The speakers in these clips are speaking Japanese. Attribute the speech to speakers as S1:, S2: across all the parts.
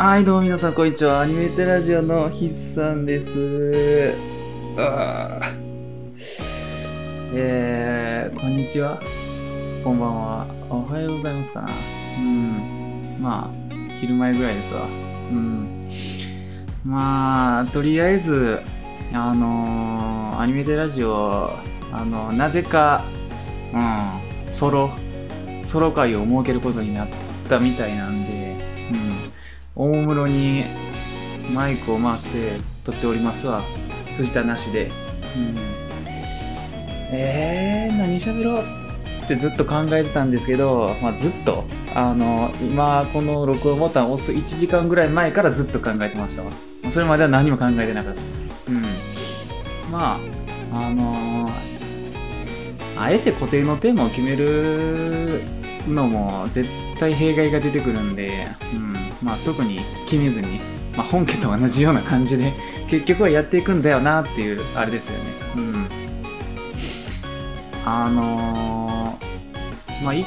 S1: はい、どうも皆さん、こんにちは。アニメテラジオの筆さんです。あえー、こんにちは。こんばんは。おはようございますかな。うん。まあ、昼前ぐらいですわ。うん。まあ、とりあえず、あのーアニメテラジオ、あの、なぜか、うん、ソロ、ソロ会を設けることになったみたいなんで、うん。大室にマイクを回して撮っておりますわ。藤田なしで。うん。えー、何喋ろうってずっと考えてたんですけど、まあ、ずっと、あの、今、この録音ボタンを押す1時間ぐらい前からずっと考えてましたわ。それまでは何も考えてなかった。うん。まあ、あのーあえて固定のテーマを決めるのも絶対弊害が出てくるんで、うん、まあ特に決めずに、まあ、本家と同じような感じで結局はやっていくんだよなっていうあれですよね。うん。あのーまあ一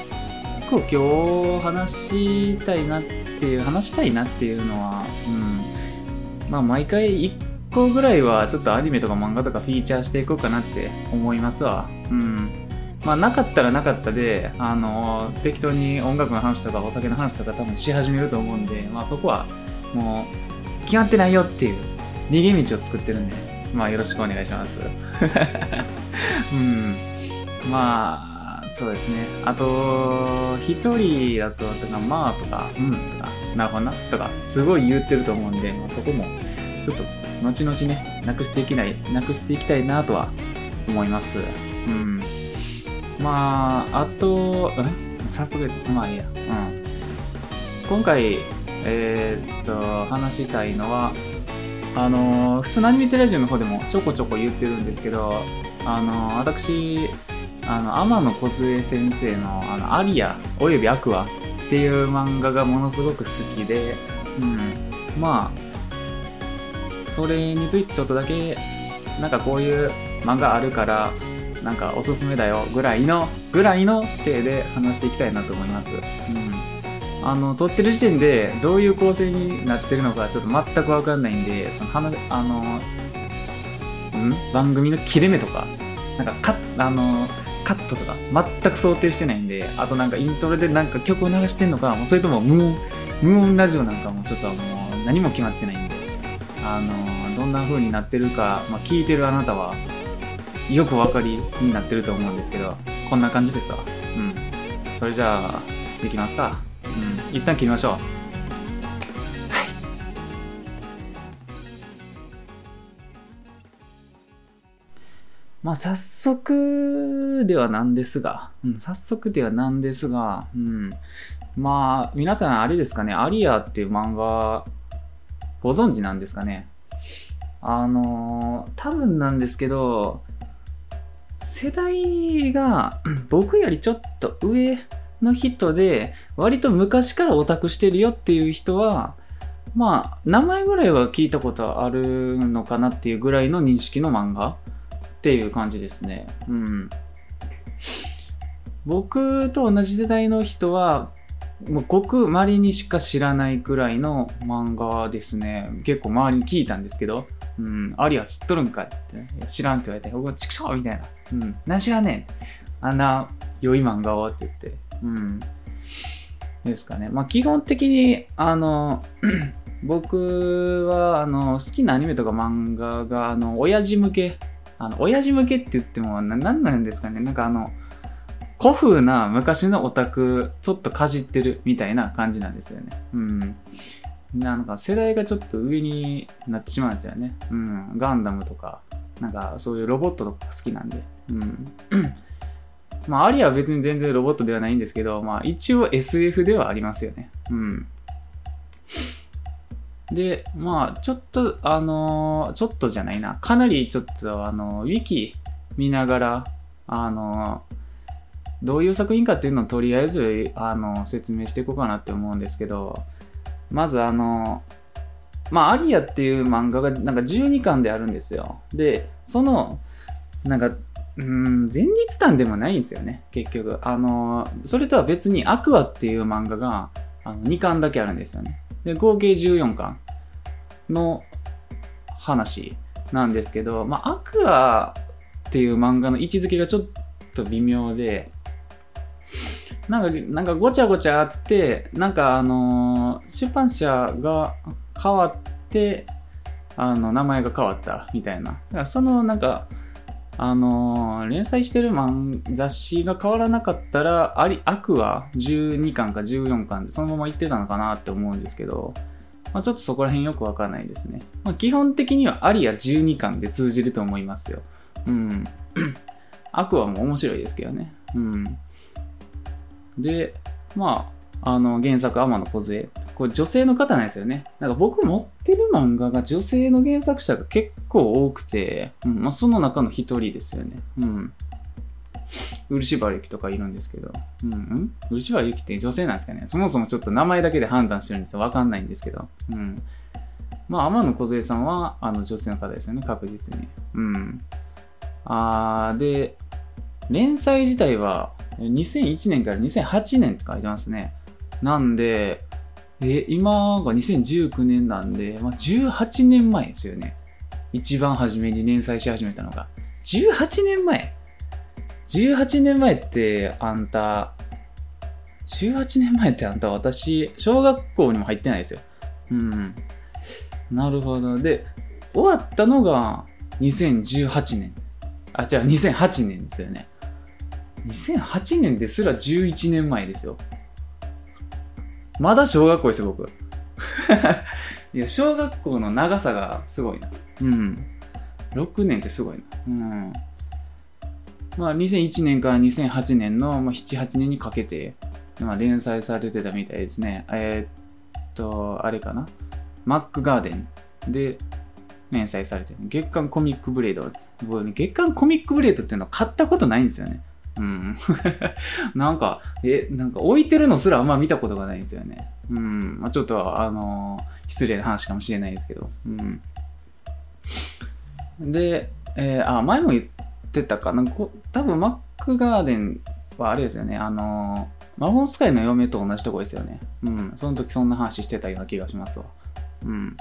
S1: 個今日話したいなっていう、話したいなっていうのは、うん。まあ毎回一個ぐらいはちょっとアニメとか漫画とかフィーチャーしていこうかなって思いますわ。うん。まあなかったらなかったで、あの適当に音楽の話とかお酒の話とか多分し始めると思うんで、まあそこはもう決まってないよっていう逃げ道を作ってるんで、まあよろしくお願いします。うん。まあ、そうですね。あと、一人だと、とか、まあとか、うんとか、なるほどなとか、すごい言ってると思うんで、まあ、そこも、ちょっと、後々ね、なくしていきない、なくしていきたいなとは思います。うん。まあ、あと、うん早速、まあいいや。うん。今回、えーっと、話したいのは、あの普通のアニメテラジオの方でもちょこちょこ言ってるんですけど、あの私、あの、天野梢先生の、あの、アリア、およびアクアっていう漫画がものすごく好きで、うん。まあ、それについてちょっとだけ、なんかこういう漫画あるから、なんかおすすめだよぐらいの、ぐらいの体で話していきたいなと思います。うん。あの、撮ってる時点でどういう構成になってるのかちょっと全くわかんないんで、その話、あの、ん？番組の切れ目とか、なんかカッ、あの、カットとか？全く想定してないんで、あとなんかイントロでなんか曲を流してんのか、もうそれとも無音、無音ラジオなんかもちょっともう何も決まってないんで、あの、どんな風になってるか、まあ、聞いてるあなたは、よくお分かりになってると思うんですけど、こんな感じですわ。うん。それじゃあ、いきますか？うん。一旦切りましょう。まあ、早速ではなんですが、うん、早速ではなんですが、うん。まあ、皆さんあれですかね、アリアっていう漫画、ご存知なんですかね？あのー多分なんですけど、世代が僕よりちょっと上の人で、割と昔からオタクしてるよっていう人は、まあ、名前ぐらいは聞いたことあるのかなっていうぐらいの認識の漫画っていう感じですね。うん。僕と同じ世代の人は、もうごく稀にしか知らないくらいの漫画ですね。結構周りに聞いたんですけど、うん、アリア知っとるんかって、ね、知らんって言われて、僕はチクショーみたいな。うん、何知らねんあんな良い漫画をって言って。うん。ですかね。まあ基本的に、あの、僕は、あの、好きなアニメとか漫画が、あの、親父向け、あの、親父向けって言っても、な、なんなんですかね。なんかあの、古風な昔のオタク、ちょっとかじってるみたいな感じなんですよね。うん。なんか世代がちょっと上になってしまうんですよね。うん。ガンダムとか、なんかそういうロボットとかが好きなんで。うん。まあ、アリアは別に全然ロボットではないんですけど、まあ一応 SF ではありますよね。うん。で、まあ、ちょっと、あのーちょっとじゃないな。かなりちょっと、あのーウィキ見ながら、あのーどういう作品かっていうのをとりあえず、あの説明していこうかなって思うんですけど、まずあのまあ、アリアっていう漫画がなんか12巻であるんですよ。で、その、なんか、うん、前日談でもないんですよね、結局。あの、それとは別にアクアっていう漫画があの2巻だけあるんですよね。で、合計14巻の話なんですけど、まあ、アクアっていう漫画の位置づけがちょっと微妙で、なんか、なんかごちゃごちゃあって、なんかあのー、出版社が変わって、あの、名前が変わったみたいな。だからそのなんか、あのー、連載してる漫雑誌が変わらなかったら、あり、アクア12巻か14巻でそのまま行ってたのかなって思うんですけど、まあ、ちょっとそこら辺よくわかんないですね。まあ、基本的にはアリア12巻で通じると思いますよ。うん。アクアも面白いですけどね。うん。で、まあ、あの、原作、天野梢。これ女性の方なんですよね。なんか僕持ってる漫画が女性の原作者が結構多くて、うん、まあ、その中の一人ですよね。うん。漆原ゆきとかいるんですけど、うん、漆原ゆきって女性なんですかねそもそもちょっと名前だけで判断してるんですよ。わかんないんですけど、うん。まあ、天野梢さんは、あの、女性の方ですよね、確実に。うん。あー、で、連載自体は、2001年から2008年って書いてますね。なんで、え、今が2019年なんで、まあ、18年前ですよね。一番初めに連載し始めたのが。18年前 ?18 年前ってあんた、18年前ってあんた私、小学校にも入ってないですよ。うん。なるほど。で、終わったのが2018年。あ、違う、2008年ですよね。2008年ですら11年前ですよ。まだ小学校ですよ、僕。いや、小学校の長さがすごいな。うん。6年ってすごいな。うん。まあ、2001年から2008年の、まあ、7、8年にかけて、まあ、連載されてたみたいですね。えー、っと、あれかな。マックガーデンで連載されてる。月刊コミックブレード。僕ね、月刊コミックブレードっていうのは買ったことないんですよね。うん。なんか、え、なんか置いてるのすらあんま見たことがないんですよね。うん。まあ、ちょっと、あのー、失礼な話かもしれないですけど。うん。で、えー、あ、前も言ってたかな。こ多分、マックガーデンはあれですよね。あのー、魔法使いの嫁と同じとこですよね。うん。その時そんな話してたような気がしますわ。うん。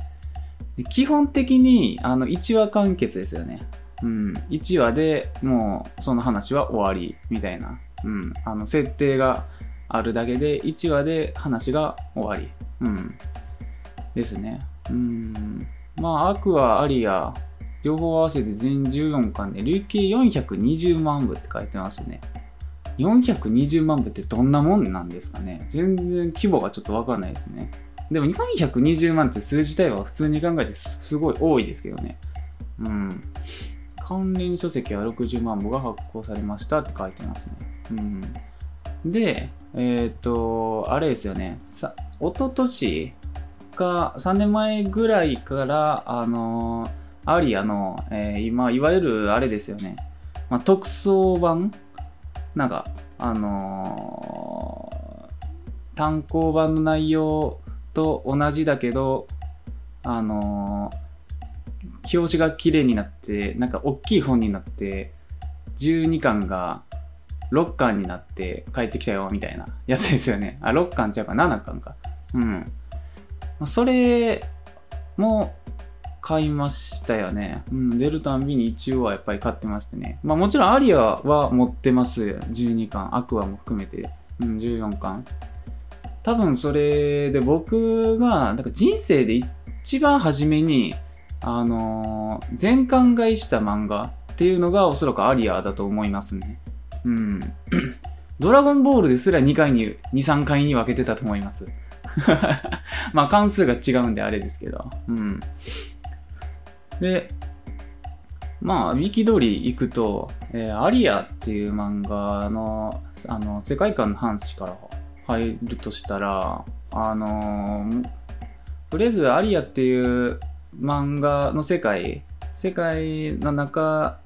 S1: 基本的に、あの、1話完結ですよね。うん、1話でもうその話は終わりみたいな、うん、あの設定があるだけで1話で話が終わり、うん、ですね。うん、まあ、アクア、アリア、両方合わせて全14巻で累計420万部って書いてますね。420万部ってどんなもんなんですかね全然規模がちょっとわかんないですね。でも420万って数字自体は普通に考えてすごい多いですけどね。うん。関連書籍は60万部が発行されましたって書いてますね。うん、で、えっ、ー、と、あれですよね。さ、一昨年か3年前ぐらいから、あのアリアの、えー、今、いわゆるあれですよね。まあ、特装版なんか、あのー、単行版の内容と同じだけど、あのー表紙が綺麗になって、なんか大きい本になって、12巻が6巻になって帰ってきたよ、みたいなやつですよね。あ、6巻ちゃうか、7巻か。うん。それも買いましたよね。うん、出るたんびに一応はやっぱり買ってましてね。まあもちろんアリアは持ってます。12巻。アクアも含めて。うん、14巻。多分それで僕が、なんか人生で一番初めにあのー、全巻買いした漫画っていうのがおそらくアリアだと思いますね。うん。ドラゴンボールですら2回に、2、3回に分けてたと思います。まあ関数が違うんであれですけど。うん。で、まあ、ウィキ通り行くと、えー、アリアっていう漫画の、あの、世界観の話から入るとしたら、あのー、とりあえずアリアっていう漫画の世界、世界の中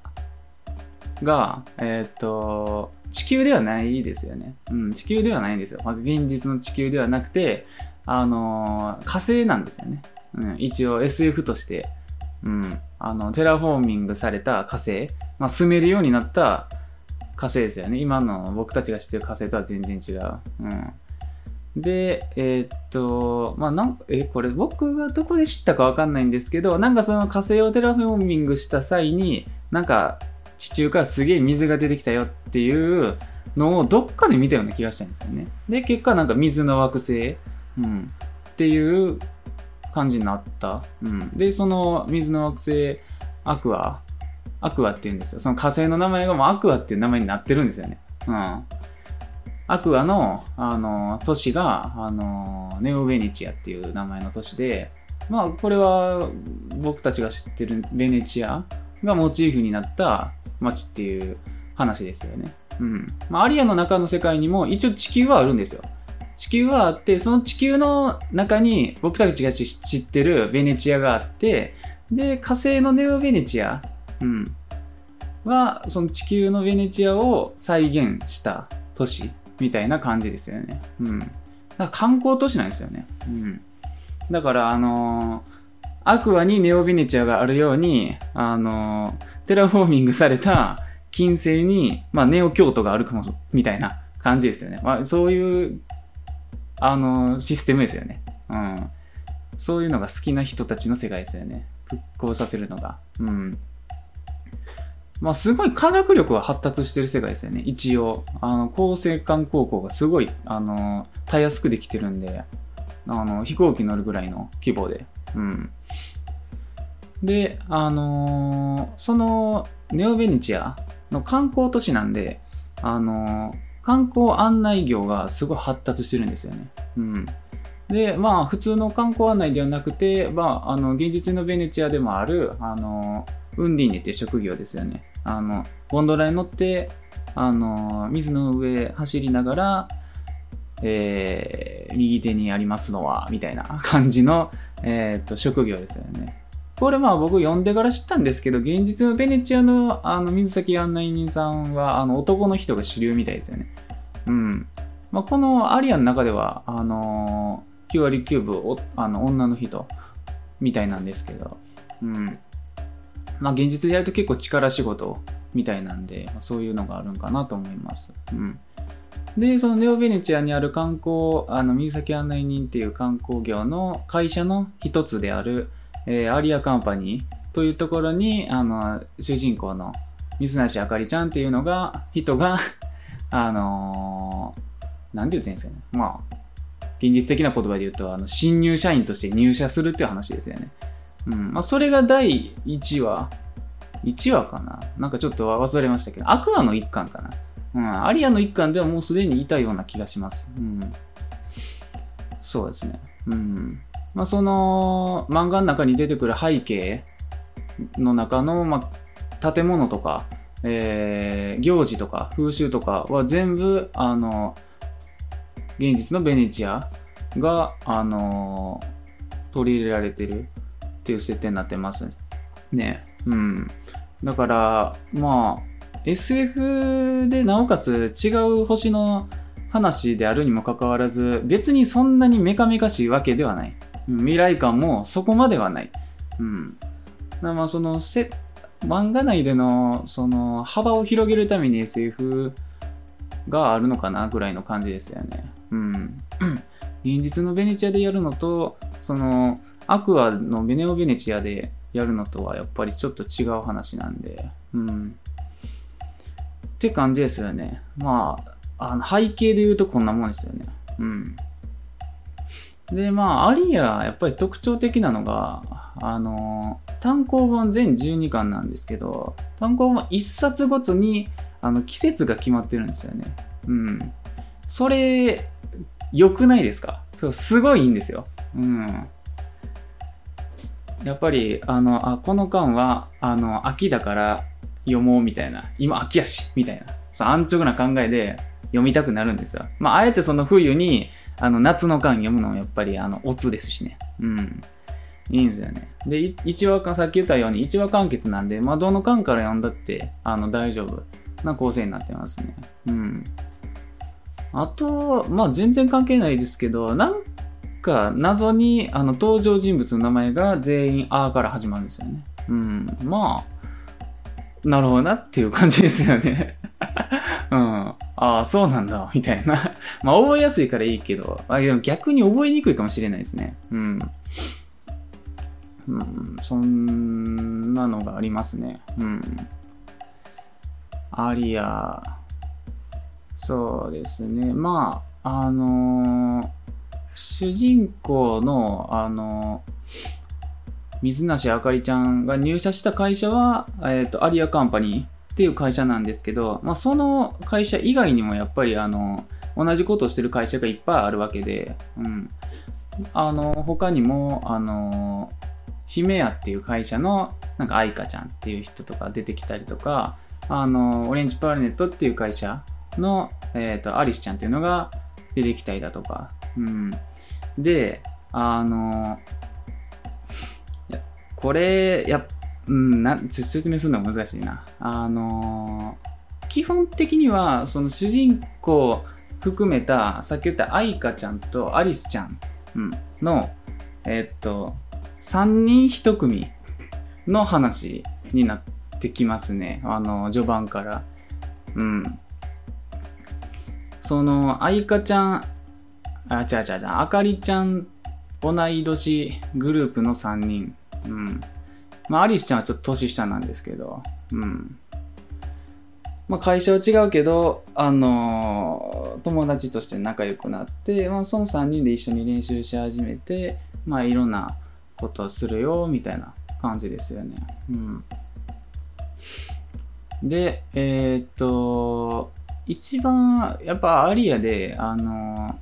S1: が、えっ、ー、と、地球ではないですよね。うん、地球ではないんですよ。まあ、現実の地球ではなくて、あの、火星なんですよね。うん、一応 SF として、うん、あの、テラフォーミングされた火星、まあ、住めるようになった火星ですよね。今の僕たちが知ってる火星とは全然違う。うん。で、えーっと、まあ、なんか、え、これ僕がどこで知ったかわかんないんですけど、なんかその火星をテラフォーミングした際に、なんか地中からすげえ水が出てきたよっていうのをどっかで見たような気がしたんですよね。で、結果なんか水の惑星、うん、っていう感じになった。うん。で、その水の惑星、アクア、アクアって言うんですよ。その火星の名前がもうアクアっていう名前になってるんですよね。うん。アクアの、あの、都市が、あの、ネオベネチアっていう名前の都市で、まあ、これは僕たちが知ってるベネチアがモチーフになった街っていう話ですよね。うん。まあ、アリアの中の世界にも一応地球はあるんですよ。地球はあって、その地球の中に僕たちが知ってるベネチアがあって、で、火星のネオベネチア、うん、は、その地球のベネチアを再現した都市みたいな感じですよね。うん。だから観光都市なんですよね。うん。だから、あのーアクアにネオベネチアがあるように、あのーテラフォーミングされた金星に、まあ、ネオ京都があるかも、みたいな感じですよね。まあ、そういう、あのーシステムですよね。うん。そういうのが好きな人たちの世界ですよね。復興させるのが。うん。まあ、すごい科学力は発達してる世界ですよね。一応。あの、厚生館高校がすごい、あの、たやすくできてるんで、あの、飛行機乗るぐらいの規模で。うん。で、あのーその、ネオベネチアの観光都市なんで、あのー観光案内業がすごい発達してるんですよね。うん。で、まあ、普通の観光案内ではなくて、まあ、あの、現実のベネチアでもある、あの、ウンディーネっていう職業ですよね。あの、ゴンドラに乗って、あの、水の上走りながら、えー右手にありますのは、みたいな感じの、えーっと、職業ですよね。これまあ僕読んでから知ったんですけど、現実のベネチアのあの水先案内人さんはあの男の人が主流みたいですよね。うん。まあ、このアリアの中では、あのー9割9分あの女の人みたいなんですけど、うん。まあ現実でやると結構力仕事みたいなんで、そういうのがあるんかなと思います。うん。で、そのネオベネチアにある観光、あの、水先案内人っていう観光業の会社の一つである、えーアリアカンパニーというところに、あの、主人公の水梨あかりちゃんっていうのが、人が、あのーなんて言ってんですかね。まあ、現実的な言葉で言うと、あの、新入社員として入社するっていう話ですよね。うん。まあ、それが第1話。1話かななんかちょっと忘れましたけど、アクアの一巻かなうん。アリアの一巻ではもうすでにいたような気がします。うん。そうですね。うん。まあ、その漫画の中に出てくる背景の中の、まあ、建物とか、えー行事とか風習とかは全部、あの、現実のベネチアが、あの、取り入れられてるっていう設定になってますね。うん。だから、まあ、SF でなおかつ違う星の話であるにもかかわらず、別にそんなにメカメカしいわけではない。未来感もそこまではない。うん。まあそのせ、漫画内でのその幅を広げるために SF があるのかなぐらいの感じですよね。うん。現実のベネチアでやるのと、その、アクアのベネオベネチアでやるのとはやっぱりちょっと違う話なんで、うん。って感じですよね。まあ、あの背景で言うとこんなもんですよね。うん。で、まあ、アリア、やっぱり特徴的なのが、あの、単行本全12巻なんですけど、単行本1冊ごとに、あの、季節が決まってるんですよね。うん。それ、良くないですか？そう、すごいいいんですよ。うん。やっぱり、あの、あ、この巻は、あの、秋だから読もうみたいな。今秋やし、みたいな。そう、安直な考えで読みたくなるんですよ。まあ、あえてその冬に、あの、夏の巻読むのはやっぱり、あの、オツですしね。うん。いいんですよね。で、い一話か、さっき言ったように、一話完結なんで、まあ、どの巻から読んだって、あの、大丈夫な構成になってますね。うん。あと、まあ、全然関係ないですけど、なんか、謎に、あの、登場人物の名前が全員、あから始まるんですよね。うん。まあ、なるほどなっていう感じですよね。うん。ああ、そうなんだ、みたいな。まあ、覚えやすいからいいけど、あでも逆に覚えにくいかもしれないですね。うん。うん、そんなのがありますね。うん。アリア、そうですね。まあ、あのー、主人公の、あの、水梨あかりちゃんが入社した会社は、え、ー、と、アリアカンパニーっていう会社なんですけど、まあ、その会社以外にもやっぱり、あの、同じことをしてる会社がいっぱいあるわけで、うん。あの、他にも、あの、姫屋っていう会社の、なんか愛花ちゃんっていう人とか出てきたりとか、あの、オレンジプラネットっていう会社の、えっ、ー、と、アリスちゃんっていうのが出てきたりだとか、うん。で、あの、これ、や、うん、な説明するのは難しいな。あの、基本的には、その主人公含めた、さっき言った愛花ちゃんとアリスちゃん、うん、の、えっと、3人1組の話になってきますね。あの、序盤から。うん。その、愛花ちゃん、あ、違う違う違う、あかりちゃん、同い年グループの3人。うん。まあ、アリスちゃんはちょっと年下なんですけど、うん。まあ、会社は違うけど、あのー、友達として仲良くなって、まあ、その3人で一緒に練習し始めて、まあ、いろんなことをするよ、みたいな感じですよね。うん。で、えー、っと、一番、やっぱアリアで、あの、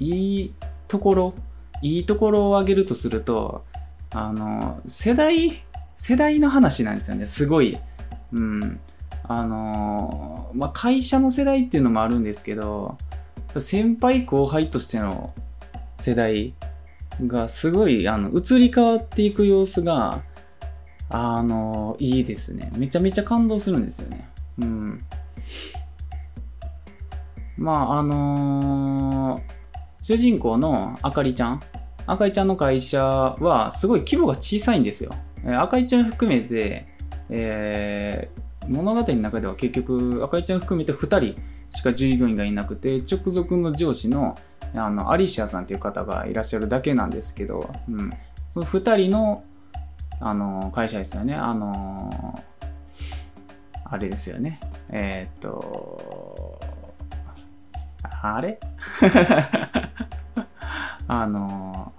S1: いいところ、いいところを挙げるとすると、あの、世代、世代の話なんですよね、すごい。うん。あの、まあ、会社の世代っていうのもあるんですけど、先輩後輩としての世代がすごい、あの、移り変わっていく様子が、あの、いいですね。めちゃめちゃ感動するんですよね。うん。まあ、あのー、主人公のあかりちゃん。あかりちゃんの会社はすごい規模が小さいんですよ。あかりちゃん含めて、えー、物語の中では結局、あかりちゃん含めて2人しか従業員がいなくて、直属の上司のあのアリシアさんっていう方がいらっしゃるだけなんですけど、うん、その2人のあの会社ですよね。あのあれですよね。えー、っと、あれ？あの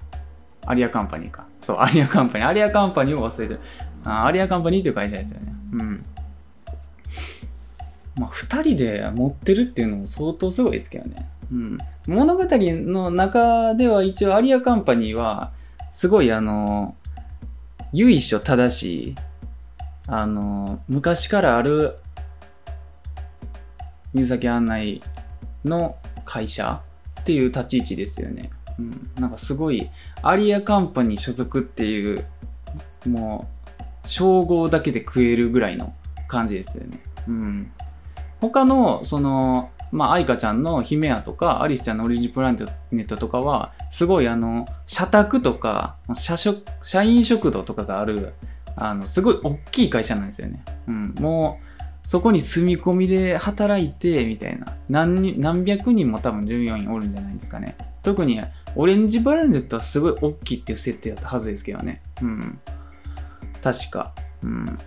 S1: アリアカンパニーか。そう、アリアカンパニー。アリアカンパニーを忘れてあアリアカンパニーっていう会社ですよね。うん。まあ、2人で持ってるっていうのも相当すごいですけどね。うん。物語の中では一応アリアカンパニーは、すごいあの、由緒正しい、あの、昔からある水先案内の会社っていう立ち位置ですよね。うん。なんかすごい、アリアカンパニー所属っていう、もう、称号だけで食えるぐらいの感じですよね。うん。他の、その、まあ、愛花ちゃんの姫屋とか、アリスちゃんのオリジンプラネットとかは、すごいあの、社宅とか、社食、社員食堂とかがある、あの、すごい大きい会社なんですよね。うん。もう、そこに住み込みで働いて、みたいな。何何百人も多分従業員おるんじゃないですかね。特に、オレンジプラネットはすごい大きいっていう設定だったはずですけどね。うん。確か。うん。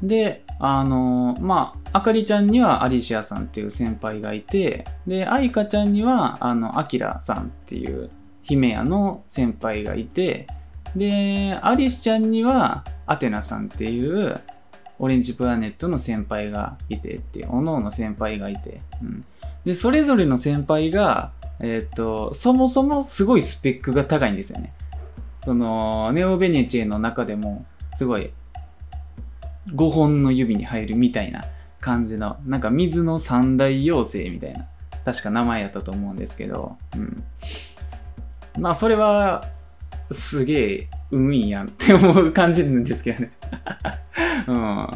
S1: で、あのまあ、あかりちゃんにはアリシアさんっていう先輩がいて、で、あいかちゃんには、あの、あきらさんっていう姫屋の先輩がいて、で、アリスちゃんには、アテナさんっていうオレンジプラネットの先輩がいてって、おのおの先輩がいて、うん。で、それぞれの先輩が、えっ、と、そもそもすごいスペックが高いんですよね。その、ネオベネチェの中でも、すごい5本の指に入るみたいな感じの、なんか水の三大妖精みたいな、確か名前やったと思うんですけど、うん。まあ、それは、すげえ、うんいやんって思う感じなんですけどね。うん。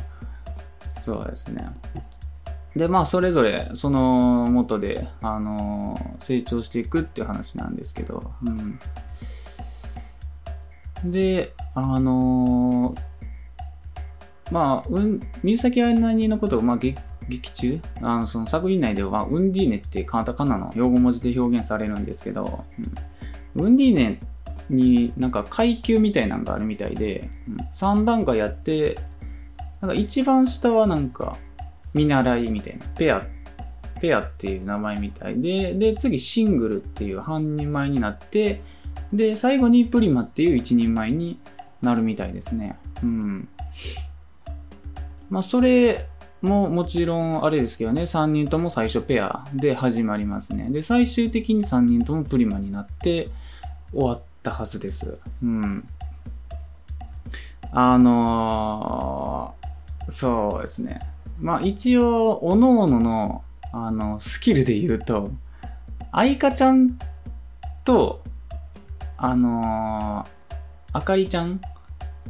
S1: そうですね。で、まあ、それぞれ、その元で、あのー、成長していくっていう話なんですけど、うん。で、あのーまあ、うん、水崎あなにのことを、まあ、劇中あのその作品内ではウンディーネってカタカナの用語文字で表現されるんですけど、うん、ウンディーネになんか階級みたいなのがあるみたいで、うん、3段階やってなんか一番下はなんか見習いみたいなペアペアっていう名前みたいでで次シングルっていう半人前になってで最後にプリマっていう一人前になるみたいですねうんまあそれももちろんあれですけどね、3人とも最初ペアで始まりますね。で、最終的に3人ともプリマになって終わったはずです。うん。あのー、そうですね。まあ一応、おのおのの、あの、スキルで言うと、愛花ちゃんと、あのー、あかりちゃん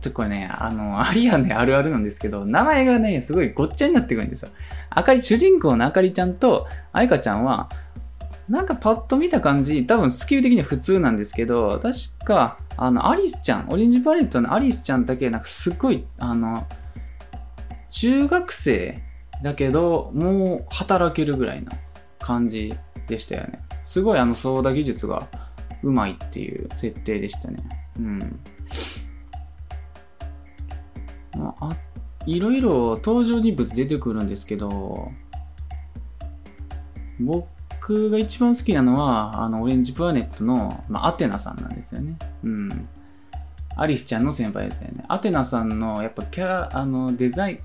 S1: ちょっとこれね、あの、ありやね、あるあるなんですけど、名前がね、すごいごっちゃになってくるんですよ。あかり、主人公のあかりちゃんと、あいかちゃんは、なんかパッと見た感じ、多分スキル的には普通なんですけど、確か、あの、アリスちゃん、オレンジパレットのアリスちゃんだけ、なんかすごい、あの、中学生だけど、もう働けるぐらいな感じでしたよね。すごいあの、ソーダ技術がうまいっていう設定でしたね。うん。まあ、いろいろ登場人物出てくるんですけど、僕が一番好きなのは、あの、オレンジプラネットの、まあ、アテナさんなんですよね。うん。アリスちゃんの先輩ですよね。アテナさんの、やっぱキャラ、あの、デザイン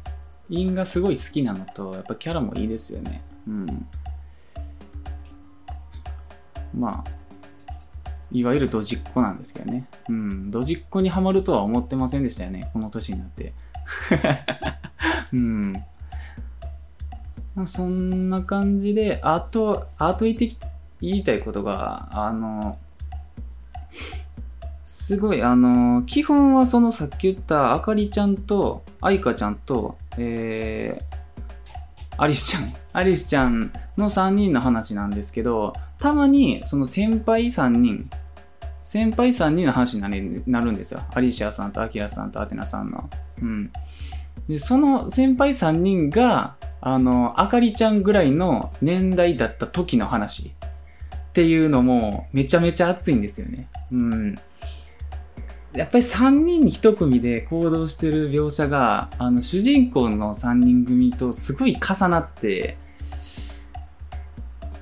S1: がすごい好きなのと、やっぱキャラもいいですよね。うん。まあ、いわゆるドジっ子なんですけどね。うん、ドジっ子にはまるとは思ってませんでしたよね、この年になって。うん。まあ、そんな感じで、あと、あと言って言いたいことが、あの、すごい、あの、基本はそのさっき言ったあかりちゃんと、あいかちゃんと、えー、アリスちゃん、アリスちゃんの3人の話なんですけど、たまにその先輩3人、先輩3人の話になるんですよ。アリシアさんとアキラさんとアテナさんの。うん。で、その先輩3人が、あの、あかりちゃんぐらいの年代だった時の話っていうのもめちゃめちゃ熱いんですよね。うん。やっぱり3人に1組で行動してる描写が、あの、主人公の3人組とすごい重なって、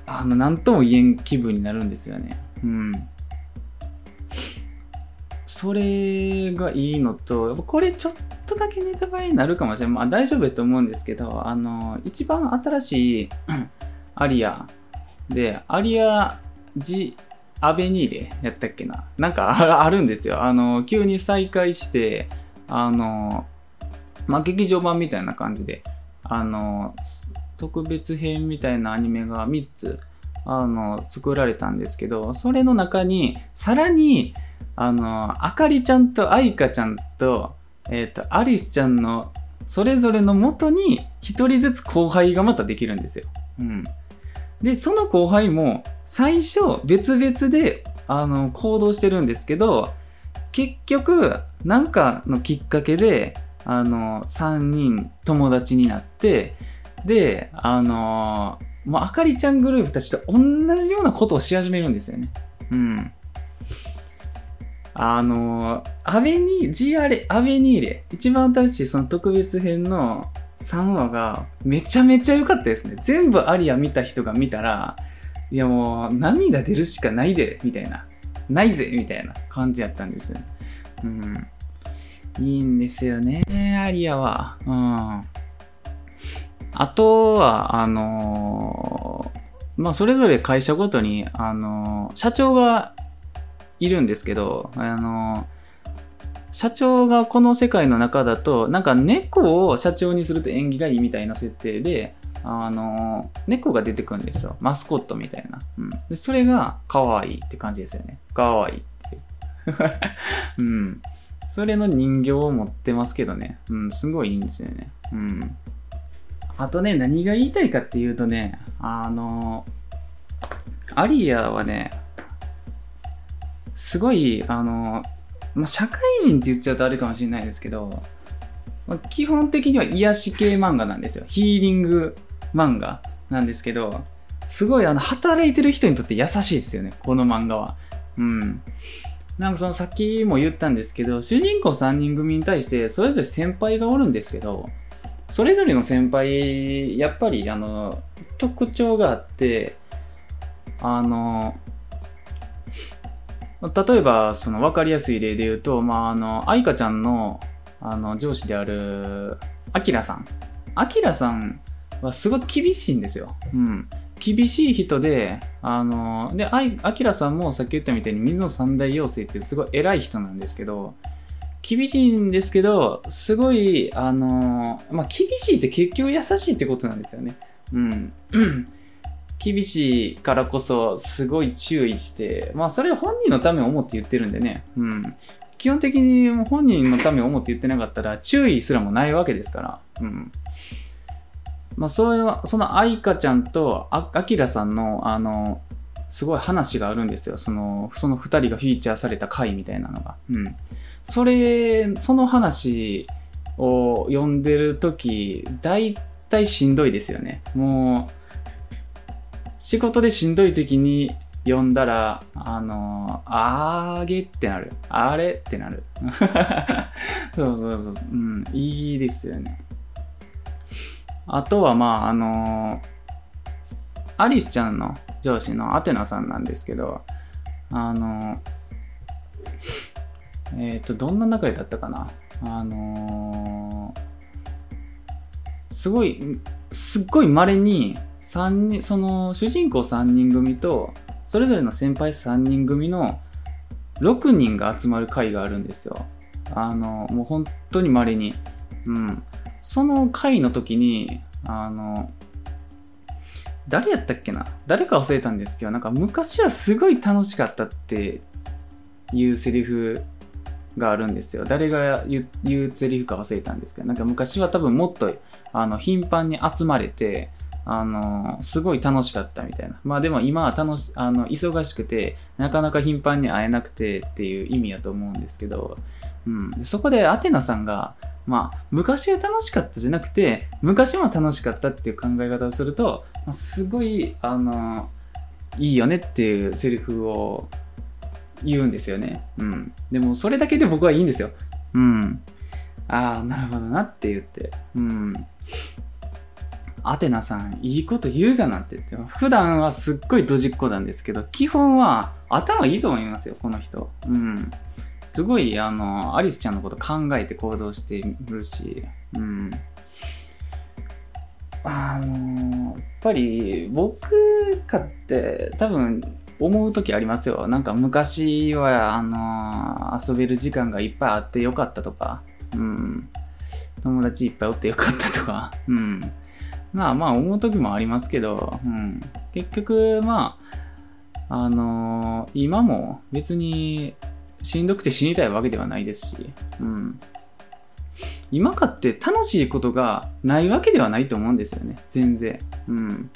S1: あの、なんとも言えん気分になるんですよね。うん。それがいいのと、やっぱこれちょっとだけネタバレになるかもしれない。まあ大丈夫やと思うんですけど、あの、一番新しいアリアで、アリアジ・アベニーレやったっけな？なんかあるんですよ。あの、急に再開して、あの、まあ、劇場版みたいな感じで、あの、特別編みたいなアニメが3つあの作られたんですけどそれの中にさらにあのあかりちゃんとあいかちゃんと,、えーと、アリスちゃんのそれぞれのもとに1人ずつ後輩がまたできるんですよ。うん、でその後輩も最初別々であの行動してるんですけど結局何かのきっかけであの3人友達になってで、あのー、もうあかりちゃんグループたちと同じようなことをし始めるんですよね。うん。あのー、アベニー、GR、アベニーレ、一番新しいその特別編の3話がめちゃめちゃ良かったですね。全部アリア見た人が見たら、いやもう涙出るしかないで、みたいな。ないぜ、みたいな感じやったんですよ。うん。いいんですよね、アリアは。うん。あとは、あのー、まあ、それぞれ会社ごとに、あのー、社長がいるんですけど、あのー、社長がこの世界の中だと、なんか猫を社長にすると縁起がいいみたいな設定で、あの猫が出てくるんですよ。マスコットみたいな。うん、でそれが可愛いって感じですよね。可愛いって。うん。それの人形を持ってますけどね。うん、すごいいいんですよね。うん。あとね、何が言いたいかっていうとね、あの、アリアはね、すごい、あの、まあ、社会人って言っちゃうとあれかもしれないですけど、まあ、基本的には癒し系漫画なんですよ。ヒーリング漫画なんですけど、すごいあの、働いてる人にとって優しいですよね、この漫画は。うん。なんかそのさっきも言ったんですけど、主人公3人組に対してそれぞれ先輩がおるんですけど、それぞれの先輩、やっぱりあの、特徴があって、あの、例えば、その分かりやすい例で言うと、まあ、あの、愛花ちゃんの、あの、上司である、アキラさん。アキラさんはすごく厳しいんですよ。うん。厳しい人で、あの、で、アキラさんもさっき言ったみたいに水の三大妖精っていうすごい偉い人なんですけど、厳しいんですけど、すごい、あの、まあ、厳しいって結局優しいってことなんですよね。うん。厳しいからこそ、すごい注意して、まあ、それ本人のためを思って言ってるんでね。うん。基本的に本人のためを思って言ってなかったら、注意すらもないわけですから。うん。まあ、そういう、その愛花ちゃんとあきらさんの、あの、すごい話があるんですよ。その、その二人がフィーチャーされた回みたいなのが。うん。それ、その話を読んでるとき、大体しんどいですよね。もう、仕事でしんどい時に読んだら、あのあーげってなる。あれってなる。そうそうそう。うん、いいですよね。あとは、まあ、あのー、アリスちゃんの上司のアテナさんなんですけど、あのー、えっ、ー、と、どんな中でだったかな。あのすごい、すっごい稀に、三人、その、主人公3人組と、それぞれの先輩3人組の6人が集まる会があるんですよ。あの、もう本当に稀に。うん。その回の時に、あの、誰やったっけな？誰か忘れたんですけど、なんか昔はすごい楽しかったっていうセリフがあるんですよ。誰が言うセリフか忘れたんですけど、なんか昔は多分もっとあの頻繁に集まれて、あの、すごい楽しかったみたいな。まあでも今は楽し、あの、忙しくて、なかなか頻繁に会えなくてっていう意味やと思うんですけど、うん。そこでアテナさんが、まあ、昔は楽しかったじゃなくて、昔も楽しかったっていう考え方をすると、ま、すごい、あの、いいよねっていうセリフを言うんですよね。うん。でも、それだけで僕はいいんですよ。うん。ああ、なるほどなって言って。うん。アテナさん、いいこと言うがなって言って。普段はすっごいドジっ子なんですけど、基本は頭いいと思いますよ、この人。うん。すごい、あの、アリスちゃんのこと考えて行動してるし、うん。あの、やっぱり僕かって多分思う時ありますよ。なんか昔は、あの、遊べる時間がいっぱいあってよかったとか、うん。友達いっぱいおってよかったとか、うん。まあまあ思う時もありますけど、うん。結局、まあ、あの今も別にしんどくて死にたいわけではないですし、うん。今かって楽しいことがないわけではないと思うんですよね。全然。うん。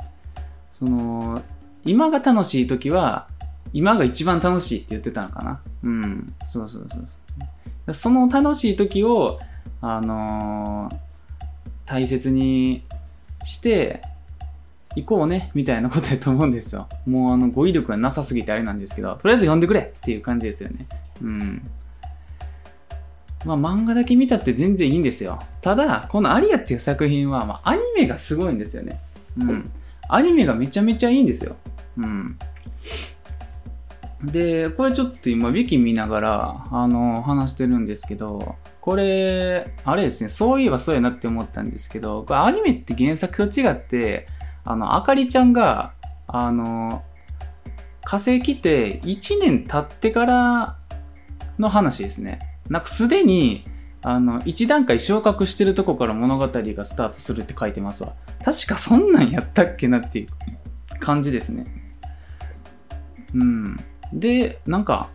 S1: その、今が楽しい時は、今が一番楽しいって言ってたのかな。うん。そうそうそうそう。その楽しい時を、あのー、大切にして、行こうね、みたいなことやと思うんですよ。もうあの語彙力がなさすぎてあれなんですけど、とりあえず読んでくれっていう感じですよね。うん。まあ漫画だけ見たって全然いいんですよ。ただ、このアリアっていう作品は、まあ、アニメがすごいんですよね。うん。アニメがめちゃめちゃいいんですよ。うん。で、これちょっと今、ウィキ見ながら、あの、話してるんですけど、これ、あれですね、そういえばそうやなって思ったんですけど、これアニメって原作と違って、あの、あかりちゃんが、あの、火星来て1年経ってからの話ですね。なんかすでに、あの、一段階昇格してるとこから物語がスタートするって書いてますわ。確かそんなんやったっけなっていう感じですね。うん。で、なんか、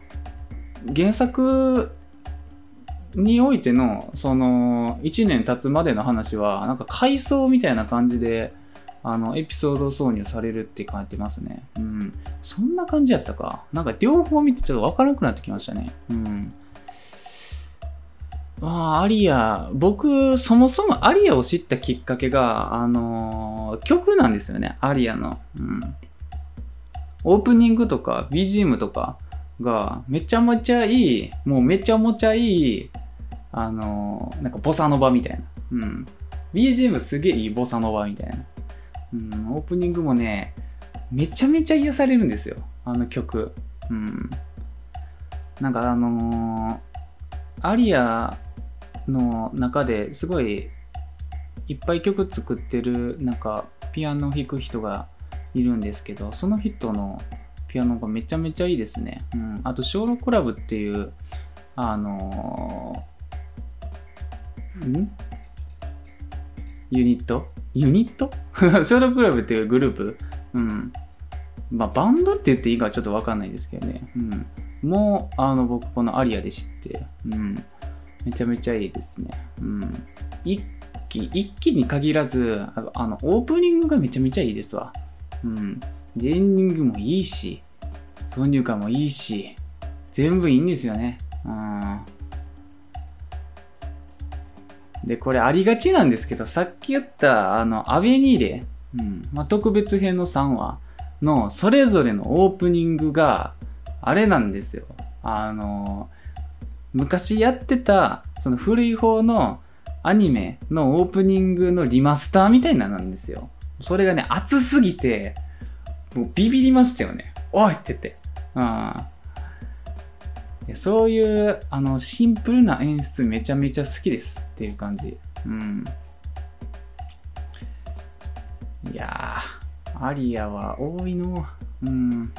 S1: 原作においての、その、1年経つまでの話は、なんか回想みたいな感じで、あの、エピソード挿入されるって書いてますね。うん。そんな感じやったか。なんか両方見てちょっとわからなくなってきましたね。うん。あアリア、僕、そもそもアリアを知ったきっかけが、あのー曲なんですよね、アリアの。うん。オープニングとか BGM とかがめちゃめちゃいい、もうめちゃめちゃいい、あのーなんかボサノバみたいな。うん。BGM すげえいいボサノバみたいな。うん、オープニングもね、めちゃめちゃ癒されるんですよ、あの曲。うん。なんかあのーアリアの中ですごいいっぱい曲作ってるなんかピアノ弾く人がいるんですけどその人のピアノがめちゃめちゃいいですね、うん、あとショーロクラブっていうあのん？ユニット？ユニット？ショーロクラブっていうグループ？うんまあバンドって言っていいかちょっとわかんないですけどねうんもうあの僕このアリアで知ってうんめちゃめちゃいいですね。うん。一期、一期に限らず、あの、オープニングがめちゃめちゃいいですわ。うん。で、エンディングもいいし、挿入歌もいいし、全部いいんですよね。うん。で、これありがちなんですけど、さっき言った、あの、アベニーレ、うん。まあ、特別編の3話の、それぞれのオープニングが、あれなんですよ。あの、昔やってたその古い方のアニメのオープニングのリマスターみたいなのなんですよ。それがね、熱すぎて、もうビビりましたよね。おいって言って。うん。そういう、あの、シンプルな演出めちゃめちゃ好きですっていう感じ。うん。いやー、アリアは多いの。うん。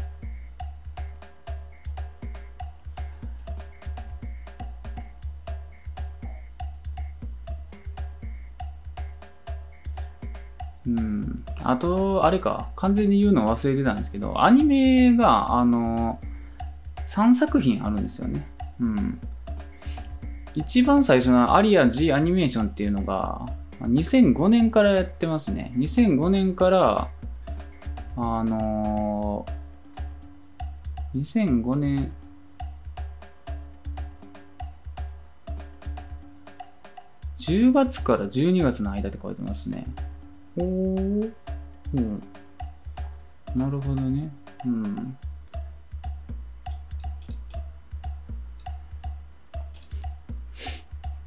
S1: うん。あと、あれか、完全に言うの忘れてたんですけど、アニメが、あの、3作品あるんですよね。うん。一番最初のアリア G アニメーションっていうのが、2005年からやってますね。2005年から、あのー、2005年、10月から12月の間って書いてますね。おー。うん。なるほどね。うん。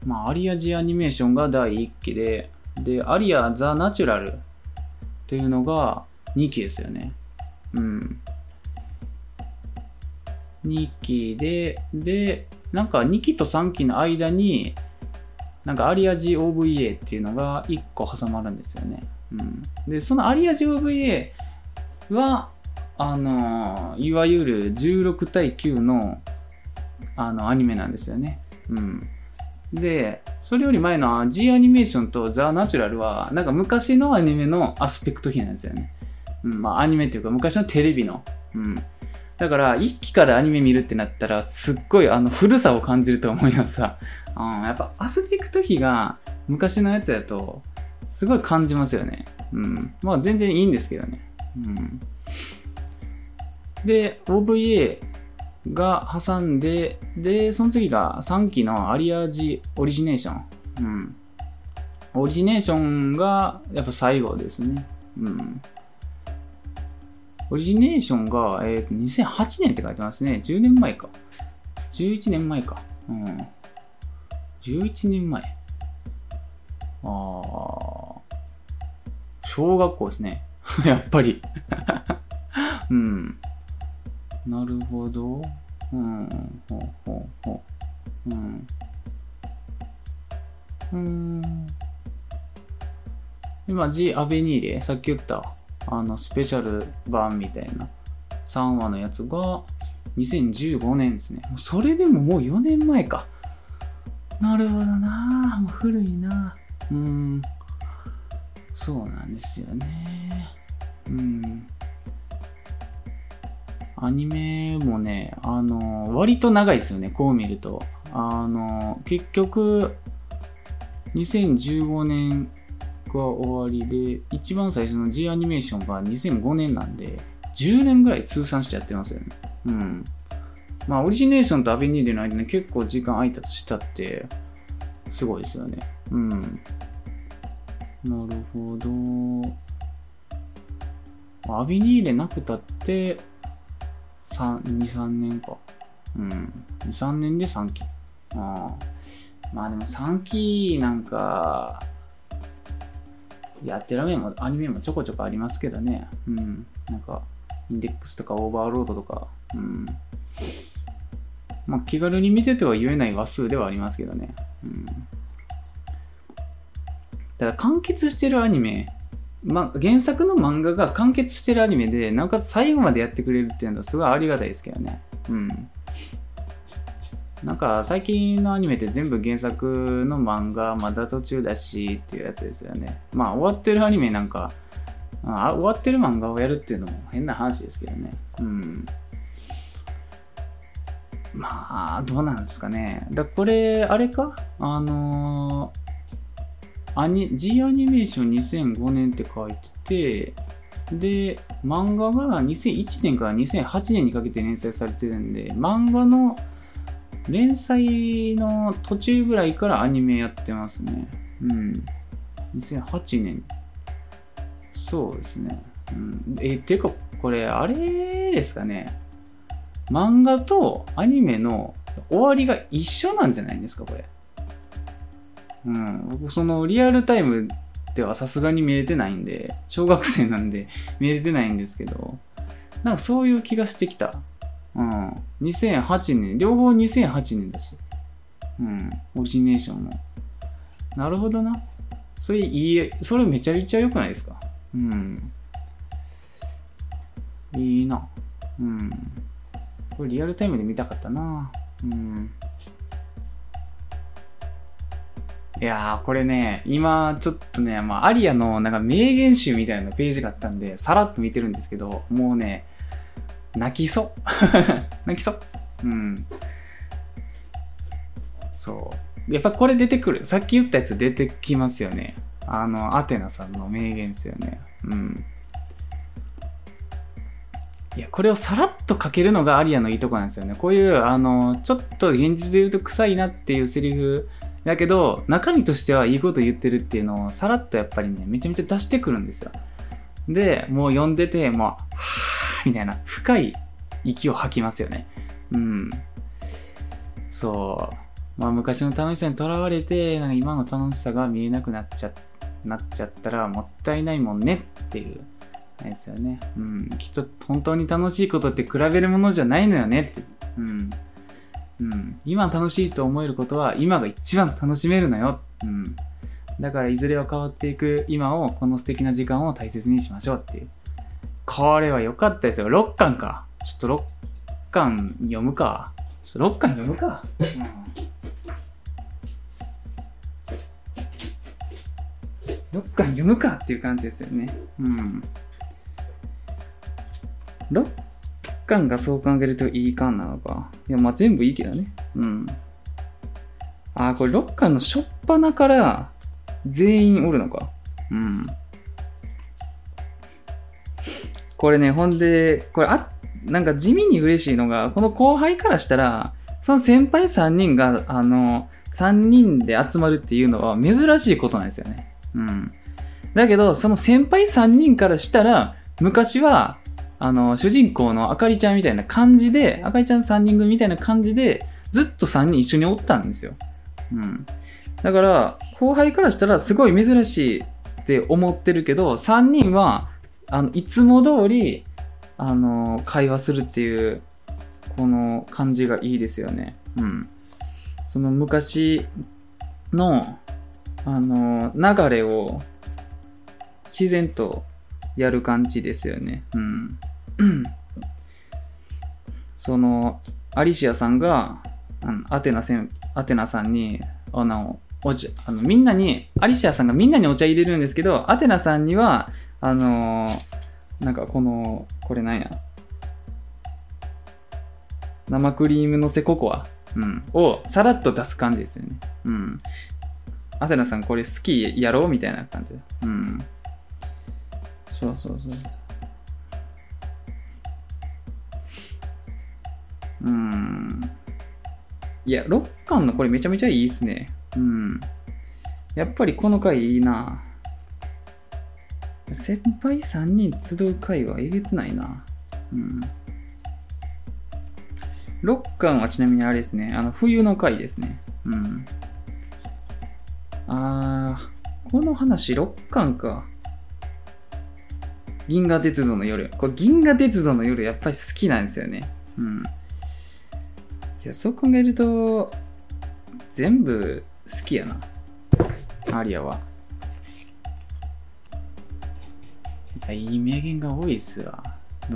S1: まあ、アリアジアニメーションが第1期で、で、アリア・ザ・ナチュラルっていうのが2期ですよね。うん。2期で、で、なんか2期と3期の間に、なんかアリアジ OVA っていうのが1個挟まるんですよね。うん、で、そのアリアジ OVA は、あのいわゆる16対9のあのアニメなんですよね。うん。で、それより前の G アニメーションとザ・ナチュラルは、なんか昔のアニメのアスペクト比なんですよね。うん、まあアニメっていうか昔のテレビの。うん。だから、一期からアニメ見るってなったら、すっごいあの古さを感じると思いますわ。うん、やっぱアスペクト比が昔のやつだと、すごい感じますよね。うん。まあ全然いいんですけどね。うん。で、OVA が挟んで、で、その次が3期のアリアージオリジネーション。うん。オリジネーションがやっぱ最後ですね。うん。オリジネーションが、えー、と2008年って書いてますね。10年前か。11年前か。うん。11年前。ああ。小学校ですね。やっぱり。うん。なるほど。うん。ほうほうほう。うん。うん。今、G アベニーレ、さっき言った、あの、スペシャル版みたいな3話のやつが2015年ですね。それでももう4年前か。なるほどなもう古いなうん。そうなんですよね。うん。アニメもね、あの、割と長いですよね、こう見ると。あの、結局、2015年が終わりで、一番最初の G アニメーションが2005年なんで、10年ぐらい通算してやってますよね。うん。まあ、オリジネーションとアベニーレの間に結構時間空いたとしたって、すごいですよね。うん。なるほど。アビニーレなくたって、2、3年か。うん。2、3年で3期。ああ。まあでも3期なんか、やってるアニメもアニメもちょこちょこありますけどね。うん。なんか、インデックスとかオーバーロードとか。うん。まあ気軽に見てては言えない話数ではありますけどね。うんた。だ完結してるアニメ、ま、原作の漫画が完結してるアニメで、なおかつ最後までやってくれるっていうのはすごいありがたいですけどね。うん。なんか最近のアニメって全部原作の漫画まだ途中だしっていうやつですよね。まあ終わってるアニメなんか、あ終わってる漫画をやるっていうのも変な話ですけどね。うん。まあ、どうなんですかね。だこれ、あれか？あのアニ、G アニメーション2005年って書いてて、で、漫画が2001年から2008年にかけて連載されてるんで、漫画の連載の途中ぐらいからアニメやってますね。うん。2008年。そうですね。うん、え、てか、これ、あれですかね。漫画とアニメの終わりが一緒なんじゃないですか、これ。うん。僕、その、リアルタイムではさすがに見れてないんで、小学生なんで 見れてないんですけど、なんかそういう気がしてきた。うん。2008年、両方2008年だし。うん。オリジネーションも。なるほどな。それいい、それめちゃめちゃ良くないですか？うん。いいな。うん。これリアルタイムで見たかったな。うん。いやー、これね、今ちょっとね、まあ、アリアのなんか名言集みたいなページがあったんで、さらっと見てるんですけど、もうね、泣きそう。泣きそう。うん。そう。やっぱこれ出てくる。さっき言ったやつ出てきますよね。あの、アテナさんの名言ですよね。うん。いや、これをさらっと書けるのがアリアのいいとこなんですよね。こういう、あの、ちょっと現実で言うと臭いなっていうセリフだけど、中身としてはいいこと言ってるっていうのをさらっとやっぱりね、めちゃめちゃ出してくるんですよ。で、もう読んでて、もう、はぁみたいな、深い息を吐きますよね。うん。そう。まあ、昔の楽しさにとらわれて、なんか今の楽しさが見えなくなっちゃなっちゃったらもったいないもんねっていう。ですよね。うん。きっと本当に楽しいことって比べるものじゃないのよねって。うん。うん。今楽しいと思えることは今が一番楽しめるのよ。うん。だからいずれは変わっていく今を、この素敵な時間を大切にしましょうっていう。これは良かったですよ。6巻か。ちょっと6巻読むか。ちょっと6巻読むか。うん6巻読むかっていう感じですよね。うん。6巻がそう考えるといい巻なのか。いや、まあ全部いいけどね。うん。あー、これ6巻の初っ端から全員おるのか。うん。これね、ほんで、これあ、なんか地味に嬉しいのが、この後輩からしたら、その先輩3人が、あの、3人で集まるっていうのは珍しいことなんですよね。うん。だけど、その先輩3人からしたら、昔は、あの、主人公のあかりちゃんみたいな感じで、あかりちゃん3人組みたいな感じで、ずっと3人一緒におったんですよ。うん。だから、後輩からしたらすごい珍しいって思ってるけど、3人は、あの、いつも通り、あの、会話するっていう、この感じがいいですよね。うん。その昔の、あの、流れを自然とやる感じですよね。うん。その、アリシアさんが、あのアテナせんアテナさんに、あの、お茶、あの、みんなに、アリシアさんがみんなにお茶入れるんですけど、アテナさんには、あのなんかこの、これなんや。生クリームのせココア、うん、をさらっと出す感じですよね。うん。アテナさんこれ好きやろうみたいな感じ。うん。そうそうそう。うん。いや、6巻のこれめちゃめちゃいいっすね。うん。やっぱりこの回いいな。先輩3人集う回はえげつないな。うん。6巻はちなみにあれですね。あの、冬の回ですね。うん。あー、この話6巻か。銀河鉄道の夜。これ銀河鉄道の夜やっぱり好きなんですよね。うん。いや、そう考えると、全部好きやな。アリアは。いや、いい名言が多いっすわ。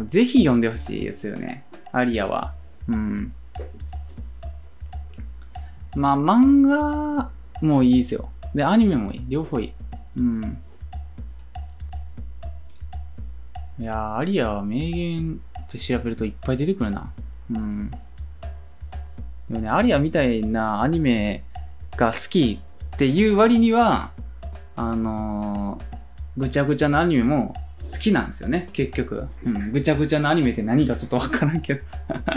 S1: ぜひ読んでほしいですよね。アリアは。うん。まあ、漫画もいいですよ。で、アニメもいい。両方いい。うん。いや、アリアは名言って調べるといっぱい出てくるな。うん。でもね、アリアみたいなアニメが好きっていう割には、あのーぐちゃぐちゃなアニメも好きなんですよね、結局。うん、ぐちゃぐちゃなアニメって何かちょっとわからんけど。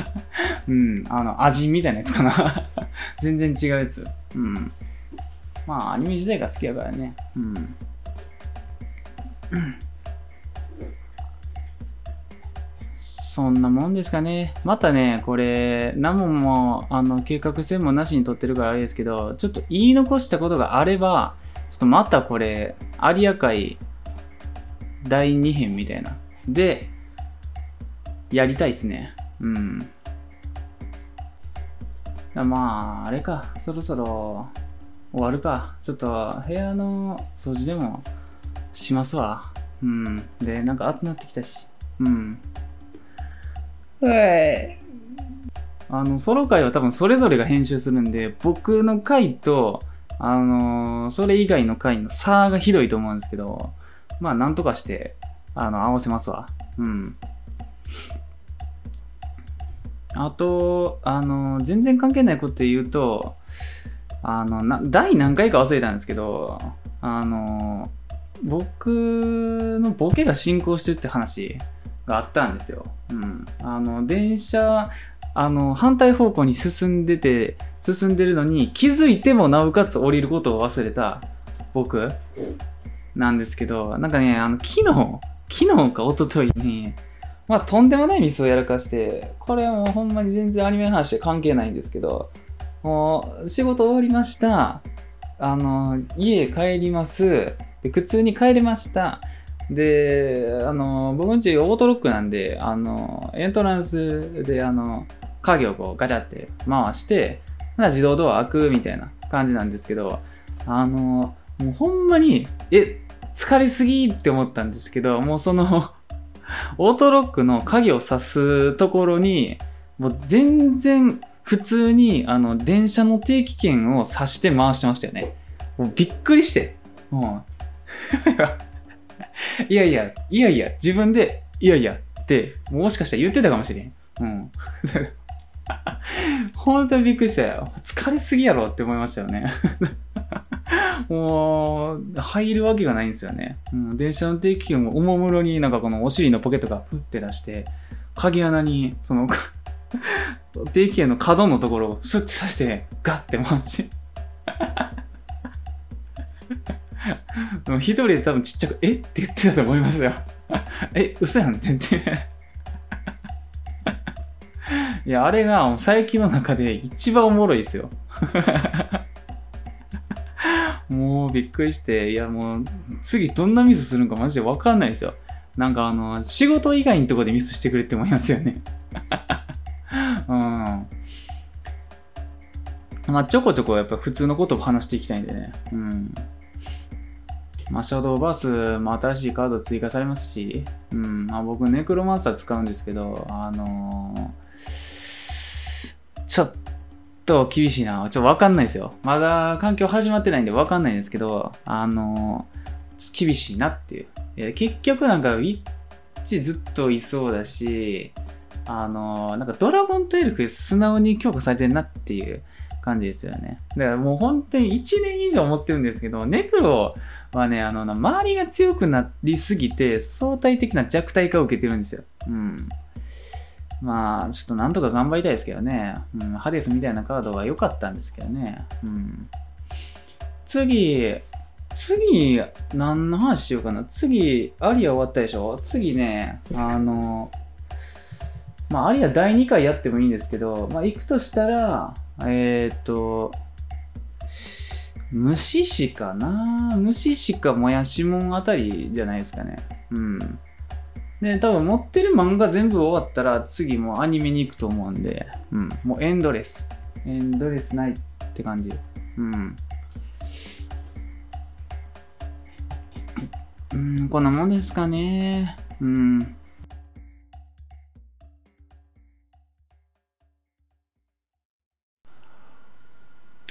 S1: うん、あの、味みたいなやつかな。全然違うやつ。うん。まあ、アニメ時代が好きやからね。うん。そんなもんですかね。またね、これ、何問も、あの、計画性もなしに撮ってるからあれですけど、ちょっと言い残したことがあれば、ちょっとまたこれ、有明海第2編みたいな。で、やりたいっすね。うん。まあ、あれか、そろそろ終わるか。ちょっと部屋の掃除でもしますわ。うん。で、なんか暑くなってきたし。うん。はい。あの、ソロ回は多分それぞれが編集するんで、僕の回と、あのーそれ以外の回の差がひどいと思うんですけど、まあ、なんとかして、あの、合わせますわ。うん。あと、あの、全然関係ないこと言うと、あの、な第何回か忘れたんですけど、あの、僕のボケが進行してるって話があったんですよ。うん。あの、電車、あの、反対方向に進んでて、進んでるのに気づいてもなおかつ降りることを忘れた僕なんですけど、なんかね、あの、昨日、昨日か一昨日に、まあ、とんでもないミスをやらかして、これはもうほんまに全然アニメの話で関係ないんですけど、もう仕事終わりました。あの、家帰ります。で、普通に帰れました。で、あの、僕んちオートロックなんで、あの、エントランスで、あの、鍵をこうガチャって回して、自動ドア開くみたいな感じなんですけど、あの、もうほんまに、え、疲れすぎって思ったんですけど、もうその、オートロックの鍵を挿すところに、もう全然普通にあの電車の定期券を挿して回してましたよね。もうびっくりして。もう いやいや、いやいや、自分で、いやいやって、もしかしたら言ってたかもしれん。うん。本当にびっくりしたよ。疲れすぎやろって思いましたよね。もう、入るわけがないんですよね。うん、電車の定期券をおもむろになんかこのお尻のポケットがプって出して、鍵穴に、その、定期券の角のところをスッて刺して、ガッて回して。で も一人で多分ちっちゃく、え？って言ってたと思いますよ。え、嘘やんって言って。いや、あれがもう最近の中で一番おもろいですよ。もうびっくりして、いやもう次どんなミスするんかマジでわかんないですよ。なんかあの、仕事以外のとこでミスしてくれって思いますよね。うん。まあちょこちょこやっぱ普通のことを話していきたいんでね。うん。まあ、シャドーバースも新しいカード追加されますし、うん、まあ、僕ネクロマンサー使うんですけど、あのーちょっと厳しいな。ちょっとわかんないですよ。まだ環境始まってないんでわかんないんですけど、あのー厳しいなっていう。い結局なんか、ウィッチずっといそうだし、あのーなんかドラゴンとエルフ素直に強化されてるなっていう感じですよね。だからもう本当に1年以上思ってるんですけど、ネクロはね、あの、周りが強くなりすぎて、相対的な弱体化を受けてるんですよ。うん。まあ、ちょっとなんとか頑張りたいですけどね。うん、ハデスみたいなカードは良かったんですけどね。うん。次、次、何の話しようかな。次、アリア終わったでしょ次ね、あの、まあ、アリア第2回やってもいいんですけど、まあ、行くとしたら、えっ、と、虫師かな虫師かもやしもんあたりじゃないですかね。うん。で、多分持ってる漫画全部終わったら次もうアニメに行くと思うんで、うん。もうエンドレス。エンドレスないって感じ。うん。うん、こんなもんですかね。うん。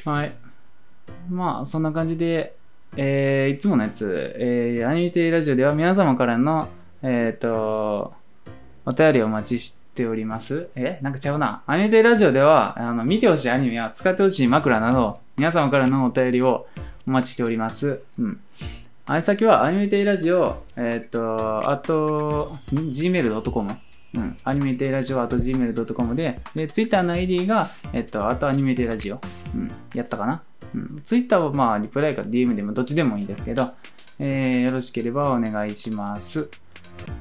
S1: はい。まあ、そんな感じで、えーいつものやつ、えーアニメテレラジオでは皆様からの、えっ、と、お便りをお待ちしております。え？なんかちゃうな。アニメテレラジオでは、あの、見てほしいアニメや使ってほしい枕など、皆様からのお便りをお待ちしております。うん。あれ先はアニメテイラジオ、えっ、と、あと、gmail.com。うん。アニメテイラジオ、あと gmail.com で、で、ツイッターの ID が、えっ、と、あとアニメテイラジオ。うん。やったかなうん。ツイッターはまあ、リプライか DM でもどっちでもいいですけど、えー、よろしければお願いします。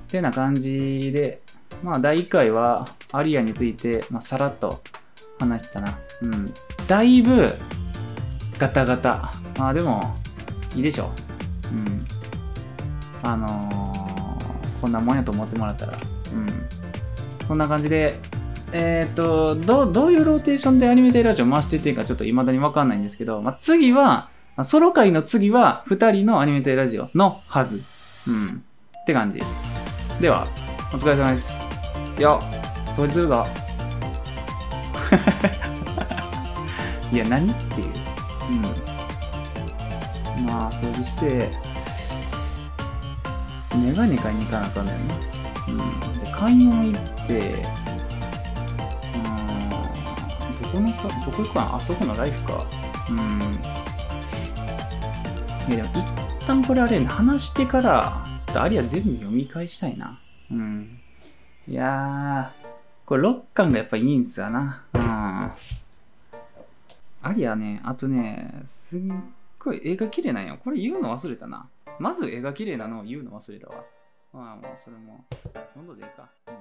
S1: てな感じで、まあ、第1回はアリアについて、まあ、さらっと話したな。うん。だいぶ、ガタガタ。まあ、でも、いいでしょう。うん。あのーこんなもんやと思ってもらったら。うん。こんな感じで、えっ、とどう、どういうローテーションでアニメテイラジオ回していっていいかちょっと未だにわかんないんですけど、まあ、次は、まあソロ回の次は2人のアニメテイラジオのはず。うん。って感じ。では、お疲れ様です。いや、掃除するぞ。いや、何っていう。うん。まあ、掃除して、メガネ買いに行かなあかんのよね。うん。で、買い物行って、このか、どこ行くかなあそこのライフか。うん。いや、でも一旦これあれ、話してから、ちょっとアリア全部読み返したいな。うん。いやー、これ6巻がやっぱいいんすよな。うん。アリアね、あとね、すっごい絵が綺麗なんよ。これ言うの忘れたな。まず絵が綺麗なのを言うの忘れたわ。まあもうそれも、今度でいいか。うん。